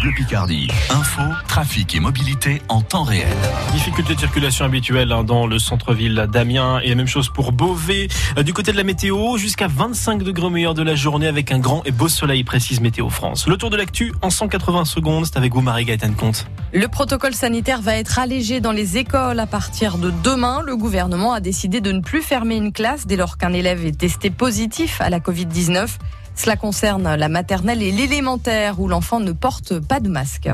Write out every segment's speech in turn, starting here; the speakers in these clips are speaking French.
Bleu Picardie. Info, trafic et mobilité en temps réel. Difficulté de circulation habituelle hein, dans le centre-ville d'Amiens et la même chose pour Beauvais. Euh, du côté de la météo, jusqu'à 25 degrés au meilleur de la journée avec un grand et beau soleil, précise Météo France. Le tour de l'actu en 180 secondes, c'est avec vous Marie-Gaëtane Comte. Le protocole sanitaire va être allégé dans les écoles à partir de demain. Le gouvernement a décidé de ne plus fermer une classe dès lors qu'un élève est testé positif à la Covid-19. Cela concerne la maternelle et l'élémentaire où l'enfant ne porte pas de masque.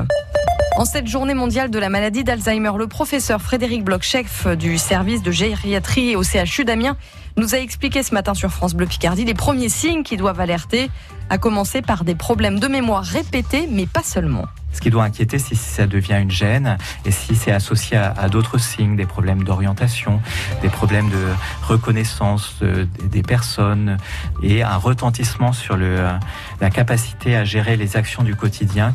En cette journée mondiale de la maladie d'Alzheimer, le professeur Frédéric Bloch, chef du service de gériatrie au CHU d'Amiens, nous a expliqué ce matin sur France Bleu Picardie les premiers signes qui doivent alerter, à commencer par des problèmes de mémoire répétés, mais pas seulement. Ce qui doit inquiéter, c'est si ça devient une gêne et si c'est associé à, d'autres signes, des problèmes d'orientation, des problèmes de reconnaissance euh, des personnes et un retentissement sur le, la capacité à gérer les actions du quotidien.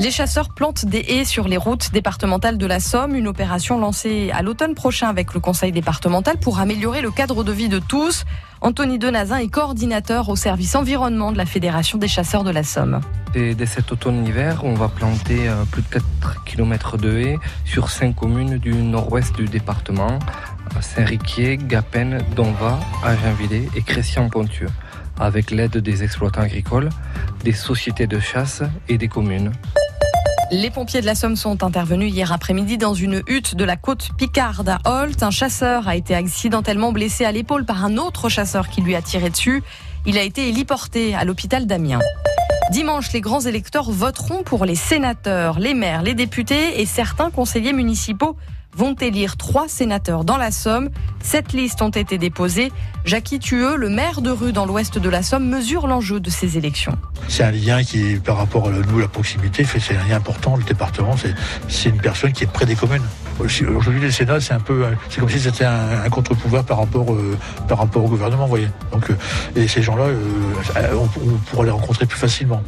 Les chasseurs plantent des haies sur les routes départementales de la Somme, une opération lancée à l'automne prochain avec le conseil départemental pour améliorer le cadre de vie de tous. Anthony Denazin est coordinateur au service environnement de la Fédération des chasseurs de la Somme. Dès, cet automne-hiver, on va planter euh, plus de 4 km de haies sur 5 communes du nord-ouest du département, Saint-Riquier, Gapen, Donva, Agenvillers et Crécy-en-Pontieux, avec l'aide des exploitants agricoles, des sociétés de chasse et des communes. Les pompiers de la Somme sont intervenus hier après-midi dans une hutte de la côte Picarde à Holt. Un chasseur a été accidentellement blessé à l'épaule par un autre chasseur qui lui a tiré dessus. Il a été héliporté à l'hôpital d'Amiens. Dimanche, les grands électeurs voteront pour les sénateurs, les maires, les députés et certains conseillers municipaux vont élire trois sénateurs dans la Somme. Sept listes ont été déposées. Jackie Tueux, le maire de rue dans l'ouest de la Somme, mesure l'enjeu de ces élections. C'est un lien qui, par rapport à nous, la proximité, c'est un lien important. Le département, c'est une personne qui est près des communes. Aujourd'hui, le Sénat, c'est un peu, c'est comme si c'était un, contre-pouvoir par rapport, euh, par rapport au gouvernement, voyez. Donc, euh, et ces gens-là, euh, on, on pourra les rencontrer plus facilement.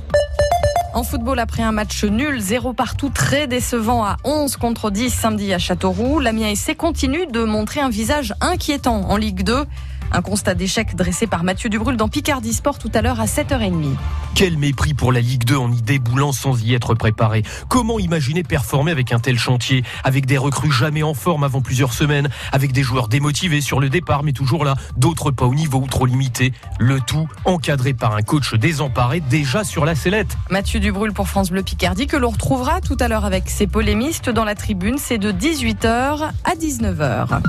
En football, après un match nul, zéro partout, très décevant à 11 contre 10 samedi à Châteauroux, l'Amiens SC continue de montrer un visage inquiétant en Ligue 2. Un constat d'échec dressé par Mathieu Dubrul dans Picardie Sport tout à l'heure à 7h30. Quel mépris pour la Ligue 2 en y déboulant sans y être préparé. Comment imaginer performer avec un tel chantier, avec des recrues jamais en forme avant plusieurs semaines, avec des joueurs démotivés sur le départ mais toujours là, d'autres pas au niveau ou trop limités, le tout encadré par un coach désemparé déjà sur la sellette. Mathieu Dubrul pour France Bleu Picardie que l'on retrouvera tout à l'heure avec ses polémistes dans la tribune, c'est de 18h à 19h.